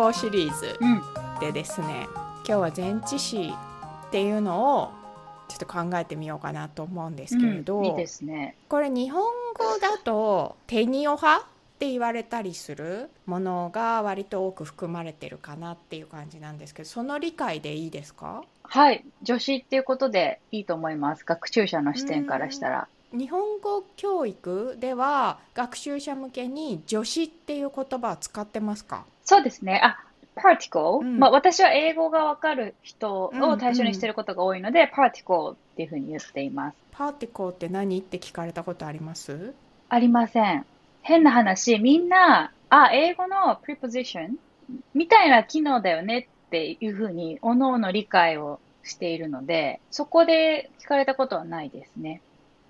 法シリーズうん。でですね今日は前置詞っていうのをちょっと考えてみようかなと思うんですけれど、うんいいですね。これ日本語だと「テニオ派」って言われたりするものが割と多く含まれてるかなっていう感じなんですけどその理解でいいですか？はい。助詞っていうことでいいと思います。学習者の視点からしたら。日本語教育では学習者向けに助詞っていう言葉を使ってますか？そうですね。あ、particle、うんまあ私は英語がわかる人を対象にしていることが多いので、particle っていうふうに言っています。パーティコーって何って聞かれたことあります？ありません。変な話、みんな、あ、英語の preposition みたいな機能だよねっていうふうに、おのおの理解をしているので、そこで聞かれたことはないですね。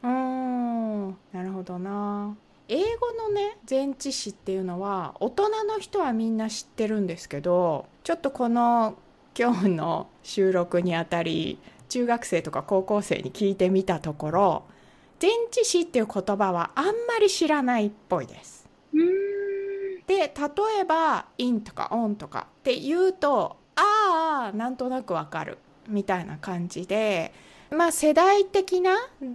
うーんなるほどな英語のね前置詞っていうのは大人の人はみんな知ってるんですけどちょっとこの今日の収録にあたり中学生とか高校生に聞いてみたところ前置詞っていう言葉はあんまり知らないっぽいです。うーん。で例えば「in」とか「on」とかって言うとああなんとなくわかるみたいな感じでまあ世代的な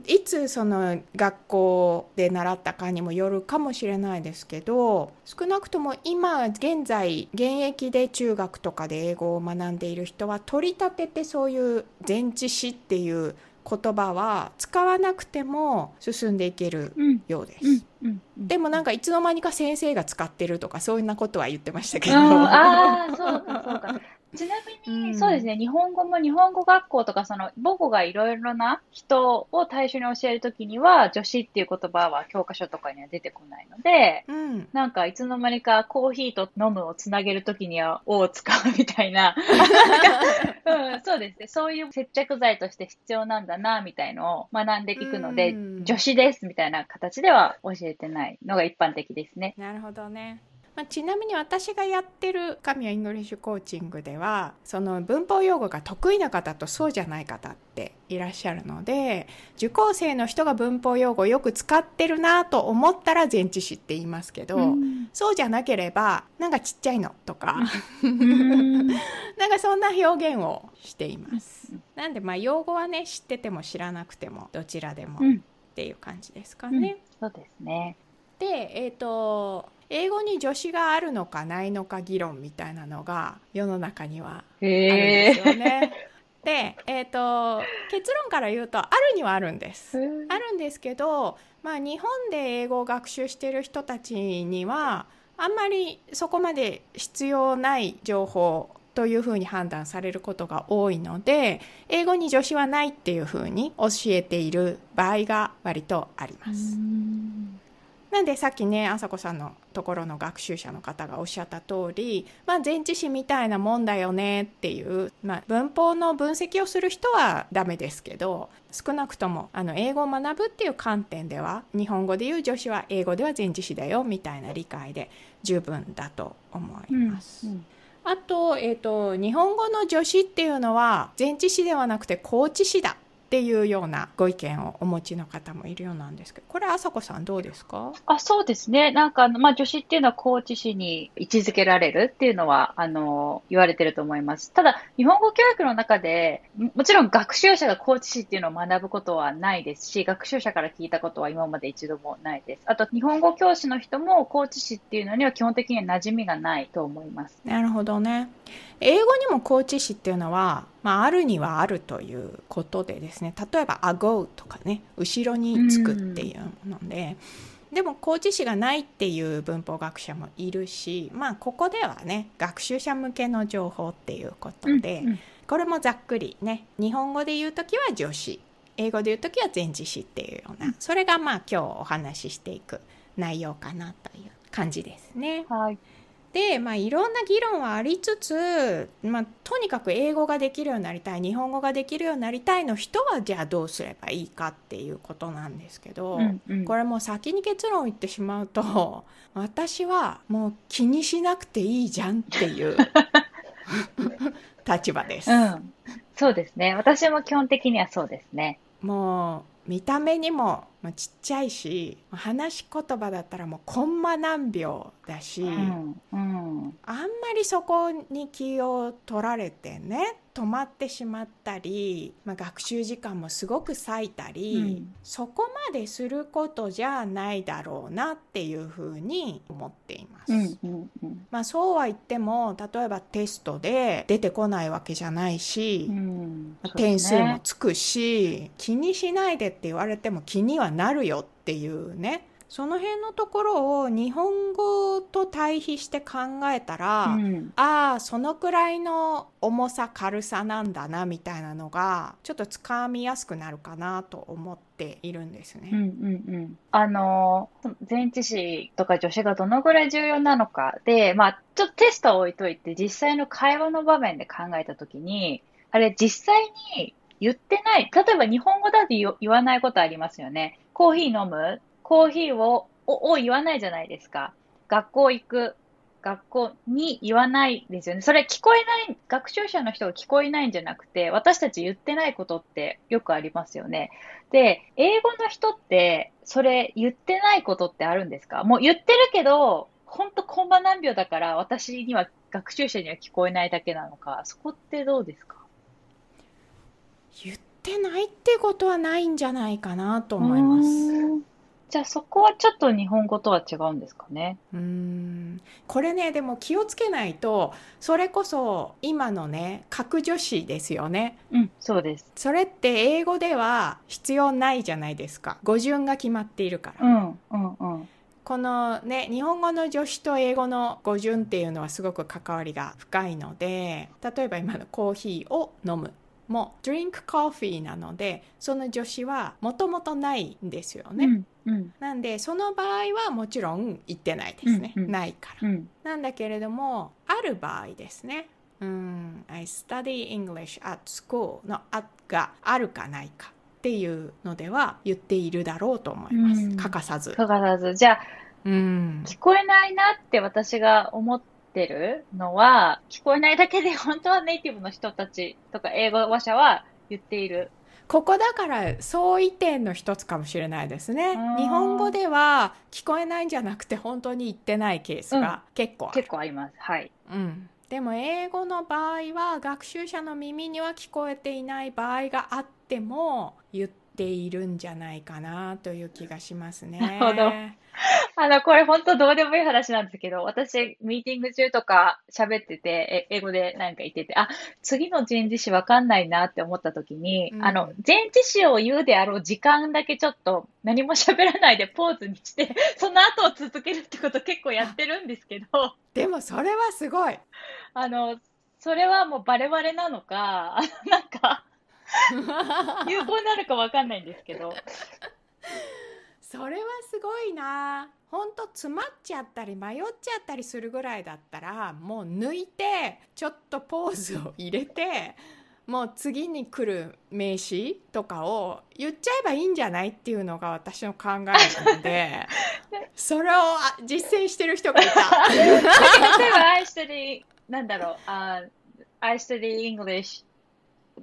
いつその学校で習ったかにもよるかもしれないですけど少なくとも今現在現役で中学とかで英語を学んでいる人は取り立ててそういう前置詞っていう言葉は使わなくても進んでいけるうん。ようです。うん。うん。うんでもなんかいつの間にか先生が使ってるとかそういうなことは言ってましたけど。うんああ、そうか、そうか。ちなみに、うん。そうですね、日本語も日本語学校とか、その母語がいろいろな人を対象に教えるときには、助詞っていう言葉は教科書とかには出てこないので、うん、なんかいつの間にかコーヒーと飲むをつなげるときには、おを使うみたいな、うん、そうですね、そういう接着剤として必要なんだな、みたいのを学んでいくのでうん、助詞ですみたいな形では教えてないのが一般的ですね。なるほどね。まあ、ちなみに私がやってる神谷イングリッシュコーチングではその文法用語が得意な方とそうじゃない方っていらっしゃるので受講生の人が文法用語をよく使ってるなと思ったら前置詞って言いますけど、うんそうじゃなければなんかちっちゃいのとかうん なんかそんな表現をしています。なんでまあ用語はね知ってても知らなくてもどちらでもっうんていう感じですかね。そうですね。で、えー、と英語に助詞があるのかないのか議論みたいなのが世の中にはあるんへですよね。で、えー、と結論から言うとあるにはあるんです。あるんですけど、まあ、日本で英語を学習している人たちにはあんまりそこまで必要ない情報というふうに判断されることが多いので英語に助詞はないっていうふうに教えている場合が割とあります。なんでさっきね朝子さんのところの学習者の方がおっしゃった通り、まあ、前置詞みたいなもんだよねっていう、まあ、文法の分析をする人はダメですけど少なくともあの英語を学ぶっていう観点では日本語で言う助詞は英語では前置詞だよみたいな理解で十分だと思います。うんあと,、えー、と日本語の助詞っていうのは前置詞ではなくて後置詞だっていうようなご意見をお持ちの方もいるようなんですけどこれ朝子さんどうですか？あ、そうですね。なんかまあ、助詞っていうのは高知市に位置づけられるっていうのは、あの、言われてると思います。ただ、日本語教育の中で、ももちろん学習者が高知市っていうのを学ぶことはないですし、学習者から聞いたことは今まで一度もないです。あと、日本語教師の人も高知市っていうのには基本的には馴染みがないと思います。なるほどね。英語にも後置詞っていうのは、まあ、あるにはあるということでですね例えば「ago」とかね後ろにつくっていうので、でも後置詞がないっていう文法学者もいるしまあここではね学習者向けの情報っていうことで、うんうんこれもざっくりね日本語で言う時は助詞英語で言う時は前置詞っていうようなそれがまあ今日お話ししていく内容かなという感じですね。はい。で、まあ、いろんな議論はありつつ、まあ、とにかく英語ができるようになりたい日本語ができるようになりたいの人はじゃあどうすればいいかっていうことなんですけど、うんうんこれもう先に結論を言ってしまうと 私はもう気にしなくていいじゃんっていう立場です。うん。そうですね。私も基本的にはそうですね。もう見た目にももうちっちゃいし話し言葉だったらもうコンマ何秒だし、うんうん。あんまりそこに気を取られてね止まってしまったり、まあ、学習時間もすごく割いたり、うん。そこまですることじゃないだろうなっていうふうに思っています。うんうんうん。まあ、そうは言っても例えばテストで出てこないわけじゃないし、うん。点数もつくし、気にしないでって言われても気にはなるよっていうねその辺のところを日本語と対比して考えたら、うんああそのくらいの重さ軽さなんだなみたいなのがちょっとつかみやすくなるかなと思っているんですね。うんうんうん。あの、前置詞とか助詞がどのぐらい重要なのかで、まあ、ちょっとテストを置いといて、実際の会話の場面で考えたときに、あれ、実際に言ってない、例えば日本語だと言言わないことありますよね。コーヒー飲む？コーヒーを、を、言わないじゃないですか。学校行く。学校に言わないですよね。それ聞こえない、学習者の人が聞こえないんじゃなくて、私たち言ってないことってよくありますよね。で、英語の人って、それ言ってないことってあるんですか？もう言ってるけど、ほんとコンマ何秒だから、私には、学習者には聞こえないだけなのか、そこってどうですか？言ってないってことはないんじゃないかなと思います。じゃあそこはちょっと日本語とは違うんですかね？うーんこれねでも気をつけないとそれこそ今のね格助詞ですよねうん、そうです。それって英語では必要ないじゃないですか語順が決まっているから、うん、うん、うん。このね日本語の助詞と英語の語順っていうのはすごく関わりが深いので例えば今のコーヒーを飲むも drink coffee なのでその助詞はもともとないんですよね、うん、うん、なんでその場合はもちろん言ってないですね、うんうん。ないから。うん。なんだけれどもある場合ですね。うん、I study English at school の at があるかないかっていうのでは言っているだろうと思います、うん。欠かさず、かからず、じゃあ、うん、聞こえないなって私が思ってるのは、聞こえないだけで本当はネイティブの人たちとか英語話者は言っている。ここだから相違点の一つかもしれないですねうん日本語では聞こえないんじゃなくて本当に言ってないケースが結構ある、結構あります。はい。うん、でも英語の場合は学習者の耳には聞こえていない場合があっても言っているんじゃないかなという気がしますね。なるほどあの、これ本当どうでもいい話なんですけど、私、ミーティング中とか喋ってて、え英語でなんか言ってて、あ、次の前置詞わかんないなって思った時に、うんあの、前置詞を言うであろう時間だけちょっと何も喋らないでポーズにして、その後を続けるってこと結構やってるんですけど、でもそれはすごい。あの、それはもうバレバレなのか、なんか、有効なのかわかんないんですけど、それはすごいな。ほんと詰まっちゃったり迷っちゃったりするぐらいだったらもう抜いてちょっとポーズを入れてもう次に来る名詞とかを言っちゃえばいいんじゃないっていうのが私の考えなので それをあ実践してる人がいた。例えば、I study、なんだろう、あ I study English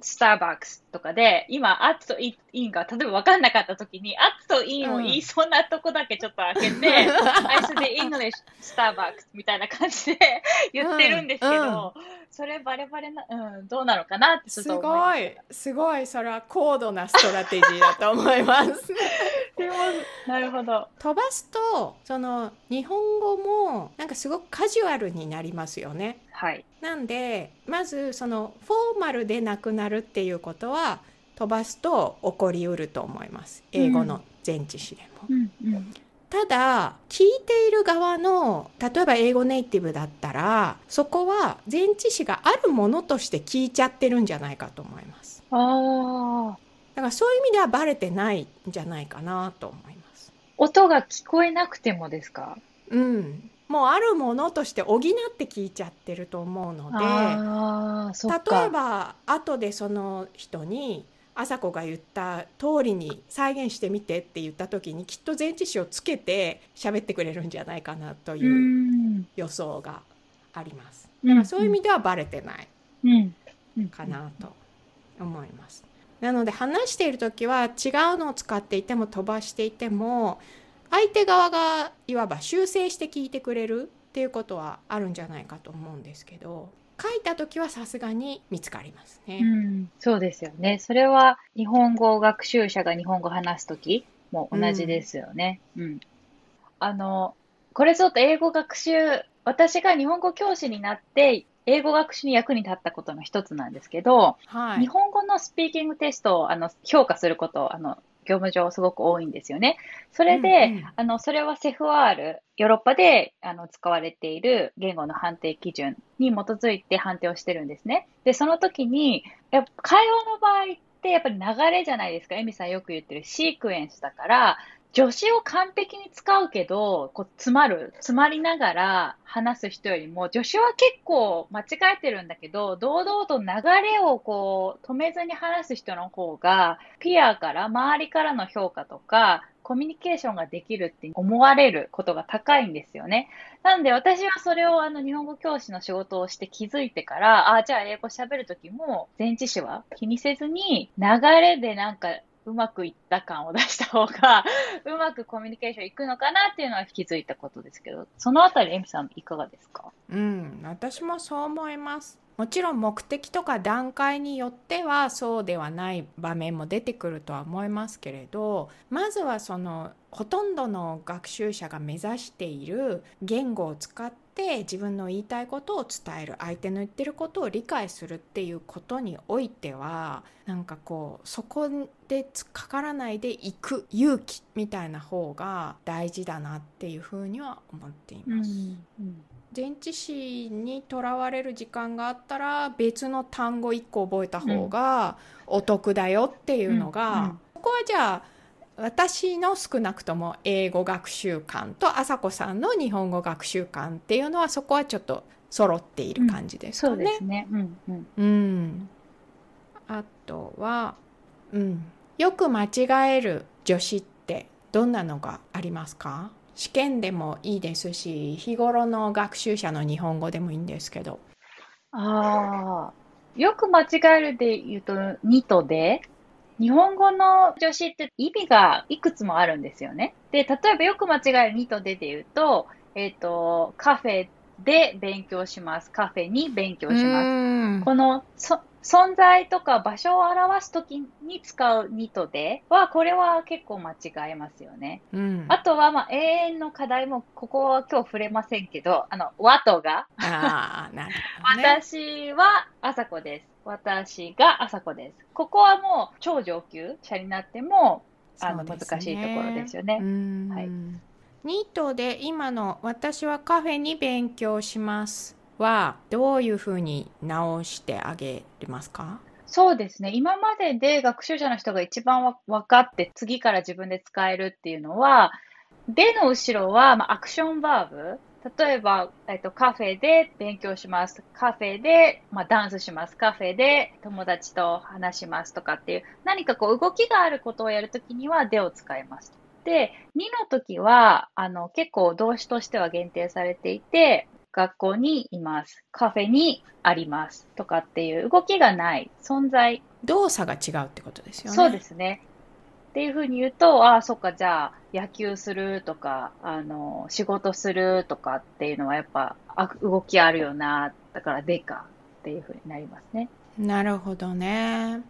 Starbucks とかで、今、at と in が例えば分かんなかった時に、at と in を言いそうなとこだけちょっと開けて、I study English Starbucks みたいな感じで 言ってるんですけど、それバレバレな、うん、どうなのかなってちょっすと思いまごい。すごい。それは高度なストラテジーだと思います。なるほど。飛ばすとその日本語もなんかすごくカジュアルになりますよね。はい。なんでまずそのフォーマルでなくなるっていうことは飛ばすと起こりうると思います英語の前置詞でも。うんうん。ただ聞いている側の例えば英語ネイティブだったらそこは前置詞があるものとして聞いちゃってるんじゃないかと思います。ああ。だからそういう意味ではバレてないんじゃないかなと思います。音が聞こえなくてもですか？うん、もうあるものとして補って聞いちゃってると思うので。例えば後でその人に朝子が言った通りに再現してみてって言った時にきっと前置詞をつけて喋ってくれるんじゃないかなとういうん予想があります。うんそういう意味ではバレてないかなと思います。なので話している時は違うのを使っていても飛ばしていても相手側がいわば修正して聞いてくれるっていうことはあるんじゃないかと思うんですけど書いた時はさすがに見つかりますね、うん、そうですよね。それは日本語学習者が日本語話す時も同じですよね、うん、うん、あのこれちょっと英語学習私が日本語教師になって英語学習に役に立ったことの一つなんですけど、はい、日本語のスピーキングテストをあの評価することあの業務上すごく多いんですよね。それで、うんうん、あの、それはセフ r ヨーロッパであの使われている言語の判定基準に基づいて判定をしてるんですね。で、その時に、や会話の場合ってやっぱり流れじゃないですか。エミさんよく言ってるシークエンスだから、助詞を完璧に使うけど、こう詰まる、詰まりながら話す人よりも、助詞は結構間違えてるんだけど、堂々と流れをこう止めずに話す人の方が、ピアから周りからの評価とか、コミュニケーションができるって思われることが高いんですよね。なんで私はそれをあの日本語教師の仕事をして気づいてから、あじゃあ英語喋るときも前置詞は気にせずに流れでなんかうまくいった感を出した方が、うまくコミュニケーションいくのかなっていうのは気づいたことですけど、そのあたり、エミさん、いかがですか？うん、私もそう思います。もちろん目的とか段階によってはそうではない場面も出てくるとは思いますけれどまずはそのほとんどの学習者が目指している言語を使って自分の言いたいことを伝える相手の言ってることを理解するっていうことにおいてはなんかこうそこでかからないでいく勇気みたいな方が大事だなっていうふうには思っています。うんうん前置詞にとらわれる時間があったら別の単語1個覚えた方がお得だよっていうのが、うん。うん、ここはじゃあ私の少なくとも英語学習観と朝子さんの日本語学習観っていうのはそこはちょっと揃っている感じですかね。うん、そうですね。うん、うん、うん。あとは、うん、よく間違える助詞ってどんなのがありますか？試験でもいいですし日頃の学習者の日本語でもいいんですけど。ああよく間違えるで言うと「に」と「で」日本語の助詞って意味がいくつもあるんですよね。で、例えばよく間違える2とでで言うと、えっ、ー、と、カフェで勉強します。カフェに勉強します。この存在とか場所を表すときに使うにとでは、これは結構間違えますよね。うん、あとは、まあ、永遠の課題も、ここは今日触れませんけど、あの、和とが。あなるほど、ね、私は朝子です。私が朝子です。ここはもう超上級者になってもあの、難しいところですよね。はい、ニートで今の「私はカフェに勉強します」はどういうふうに直してあげますか？そうですね。今までで学習者の人が一番分かって次から自分で使えるっていうのは、での後ろは、まあ、アクションバーブ。例えば、えっと、カフェで勉強します。カフェで、まあ、ダンスします。カフェで友達と話しますとかっていう、何かこう動きがあることをやるときには、でを使います。で、2の時は、あの、結構動詞としては限定されていて、学校にいます。カフェにあります。とかっていう動きがない存在。動作が違うってことですよね。そうですね。っていうふうに言うと、ああ、そっか、じゃあ、野球するとか、あの、仕事するとかっていうのはやっぱ、あ動きあるよな、だからでかっていうふうになりますね。なるほどね。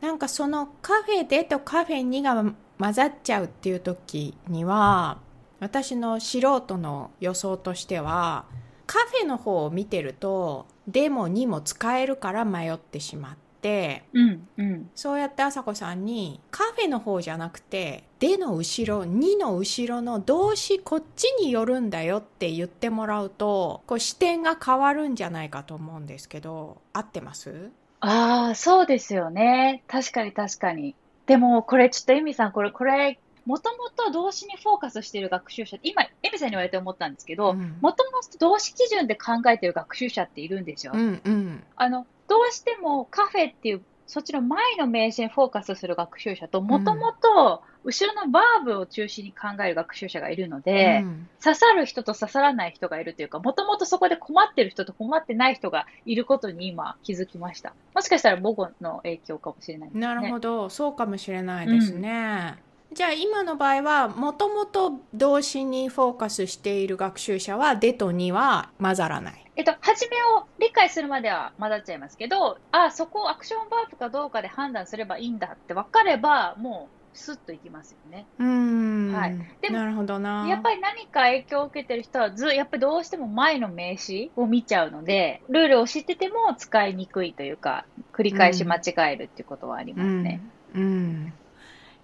なんかそのカフェでとカフェにが混ざっちゃうっていう時には、私の素人の予想としては、カフェの方を見てると、でもにも使えるから迷ってしまって、、うんうん、そうやって朝子さんにカフェの方じゃなくて「で」の後ろ「に」の後ろの動詞こっちによるんだよって言ってもらうとこう視点が変わるんじゃないかと思うんですけど合ってます？ああそうですよね。確かに確かに。でもこれちょっとエミさんこれこれもともと動詞にフォーカスしている学習者今、エミさんに言われて思ったんですけど、もともと動詞基準で考えている学習者っているんですよ。うんうん、あのどうしてもカフェっていうそっちの前の名詞にフォーカスする学習者と、もともと後ろのバーブを中心に考える学習者がいるので、うん、刺さる人と刺さらない人がいるというか、もともとそこで困ってる人と困ってない人がいることに今気づきました。もしかしたら母語の影響かもしれないですね。なるほど、そうかもしれないですね。うんじゃあ今の場合はもともと動詞にフォーカスしている学習者はでとには混ざらない。えっと、初めを理解するまでは混ざっちゃいますけど、あ、そこをアクションバーブかどうかで判断すればいいんだって分かれば、もうスッといきますよね。うん。はい。でも、なるほどな。やっぱり何か影響を受けてる人はず、やっぱりどうしても前の名詞を見ちゃうので、ルールを知ってても使いにくいというか、繰り返し間違えるっていうことはありますね。うん、うん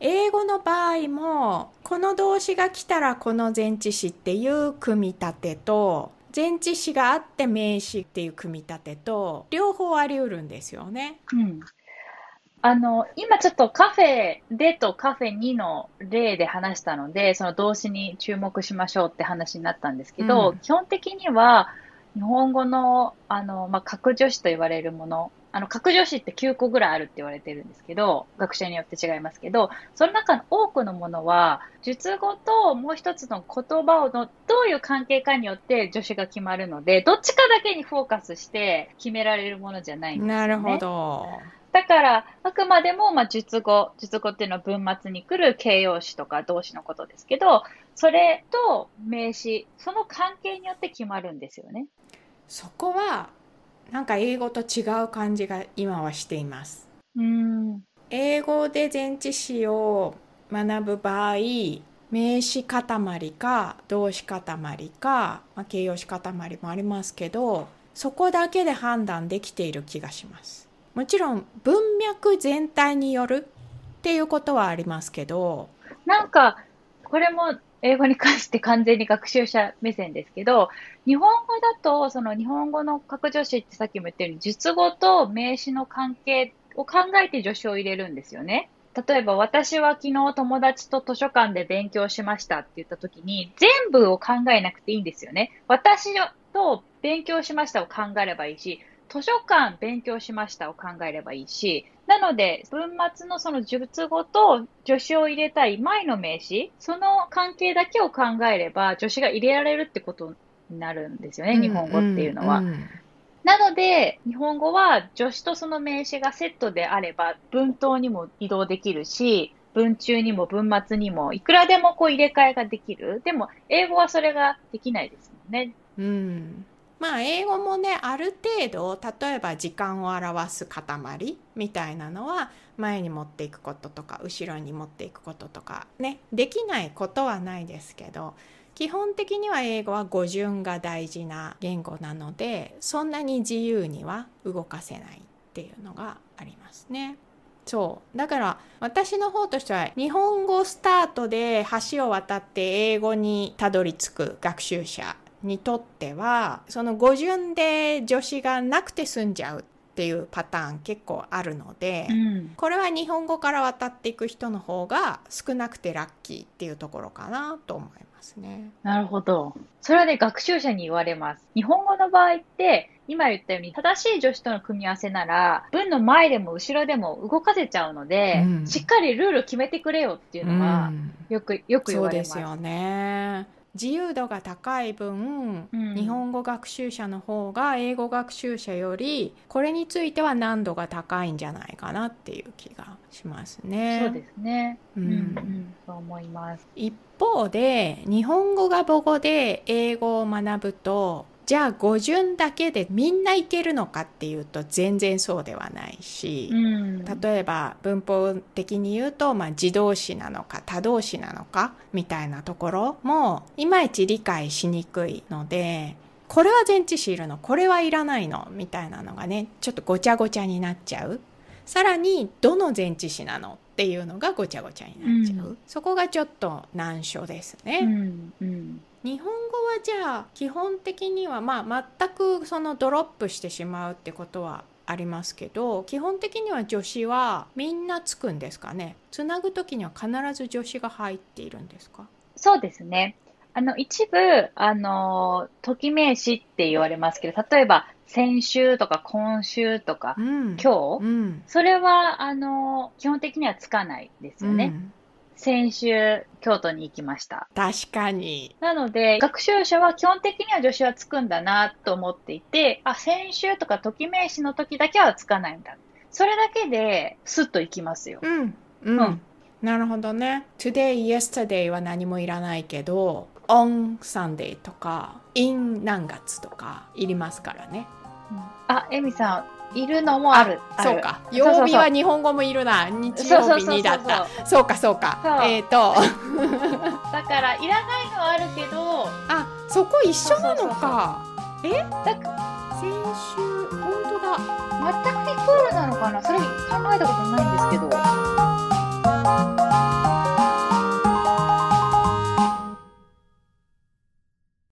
英語の場合もこの動詞が来たらこの前置詞っていう組み立てと前置詞があって名詞っていう組み立てと両方あり得るんですよね。うん。あの、今ちょっとカフェでとカフェ2の例で話したので、その動詞に注目しましょうって話になったんですけど、うん、基本的には日本語の、あの、まあ、格助詞と言われるものあの、格助詞って9個ぐらいあるって言われてるんですけど、学者によって違いますけど、その中の多くのものは、述語ともう一つの言葉をのどういう関係かによって助詞が決まるので、どっちかだけにフォーカスして決められるものじゃないんですね。なるほど。だから、あくまでも、まあ、述語、述語っていうのは文末に来る形容詞とか動詞のことですけど、それと名詞、その関係によって決まるんですよね。そこはなんか英語と違う感じが今はしています。うん英語で前置詞を学ぶ場合名詞塊か動詞塊か、まあ、形容詞塊もありますけどそこだけで判断できている気がします。もちろん文脈全体によるっていうことはありますけどなんかこれも英語に関して完全に学習者目線ですけど、日本語だと、その日本語の格助詞ってさっきも言ったように、述語と名詞の関係を考えて助詞を入れるんですよね。例えば、私は昨日友達と図書館で勉強しましたって言った時に、全部を考えなくていいんですよね。私と勉強しましたを考えればいいし、図書館勉強しましたを考えればいいし、なので、文末のその述語と助詞を入れたい前の名詞、その関係だけを考えれば助詞が入れられるってことになるんですよね、日本語っていうのは。うんうんうん、なので、日本語は助詞とその名詞がセットであれば、文頭にも移動できるし、文中にも文末にも、いくらでもこう入れ替えができる。でも、英語はそれができないですもんね。うん。まあ英語もねある程度例えば時間を表す塊みたいなのは前に持っていくこととか後ろに持っていくこととかねできないことはないですけど基本的には英語は語順が大事な言語なのでそんなに自由には動かせないっていうのがありますね。そうだから私の方としては日本語スタートで橋を渡って英語にたどり着く学習者にとってはその語順で助詞がなくて済んじゃうっていうパターン結構あるので、うん、これは日本語から渡っていく人の方が少なくてラッキーっていうところかなと思いますね。なるほど。それはね、学習者に言われます。日本語の場合って、今言ったように正しい助詞との組み合わせなら、文の前でも後ろでも動かせちゃうので、うん、しっかりルールを決めてくれよっていうのは、よく、よく言われます。そうですよね。自由度が高い分、うん、日本語学習者の方が英語学習者よりこれについては難度が高いんじゃないかなっていう気がしますね。そうですね。うん、うん、そう思います。一方で日本語が母語で英語を学ぶとじゃあ語順だけでみんないけるのかっていうと全然そうではないし、うん、例えば文法的に言うと、まあ、自動詞なのか他動詞なのかみたいなところもいまいち理解しにくいのでこれは前置詞いるのこれはいらないのみたいなのがねちょっとごちゃごちゃになっちゃう。さらにどの前置詞なのっていうのがごちゃごちゃになっちゃう、うん、そこがちょっと難所ですね。うんうん。日本語はじゃあ基本的にはまあ全くそのドロップしてしまうってことはありますけど基本的には助詞はみんなつくんですかね。つなぐ時には必ず助詞が入っているんですか？そうですね。あの一部あのとき名詞って言われますけど例えば先週とか今週とか、うん、今日、うん、それはあの基本的にはつかないですよね、うん先週、京都に行きました。確かに。なので、学習者は基本的には助詞はつくんだなと思っていて、あ、先週とか時名詞の時だけはつかないんだ。それだけで、スッといきますよ。うん。うん。うんなるほどね。today, yesterday は何もいらないけど、on Sunday とか、in 何月とかいりますからね。あ、エミさん、いるのもある。あるそうか。そうそう曜日は日本語もいるな。日曜日にだった。そうか、そうか。そうえっ、と、だから、いらないのはあるけど、あ、そこ一緒なのか。え？だか先週、本当だ。全くイコールなのかな？それ考えたことないんですけど。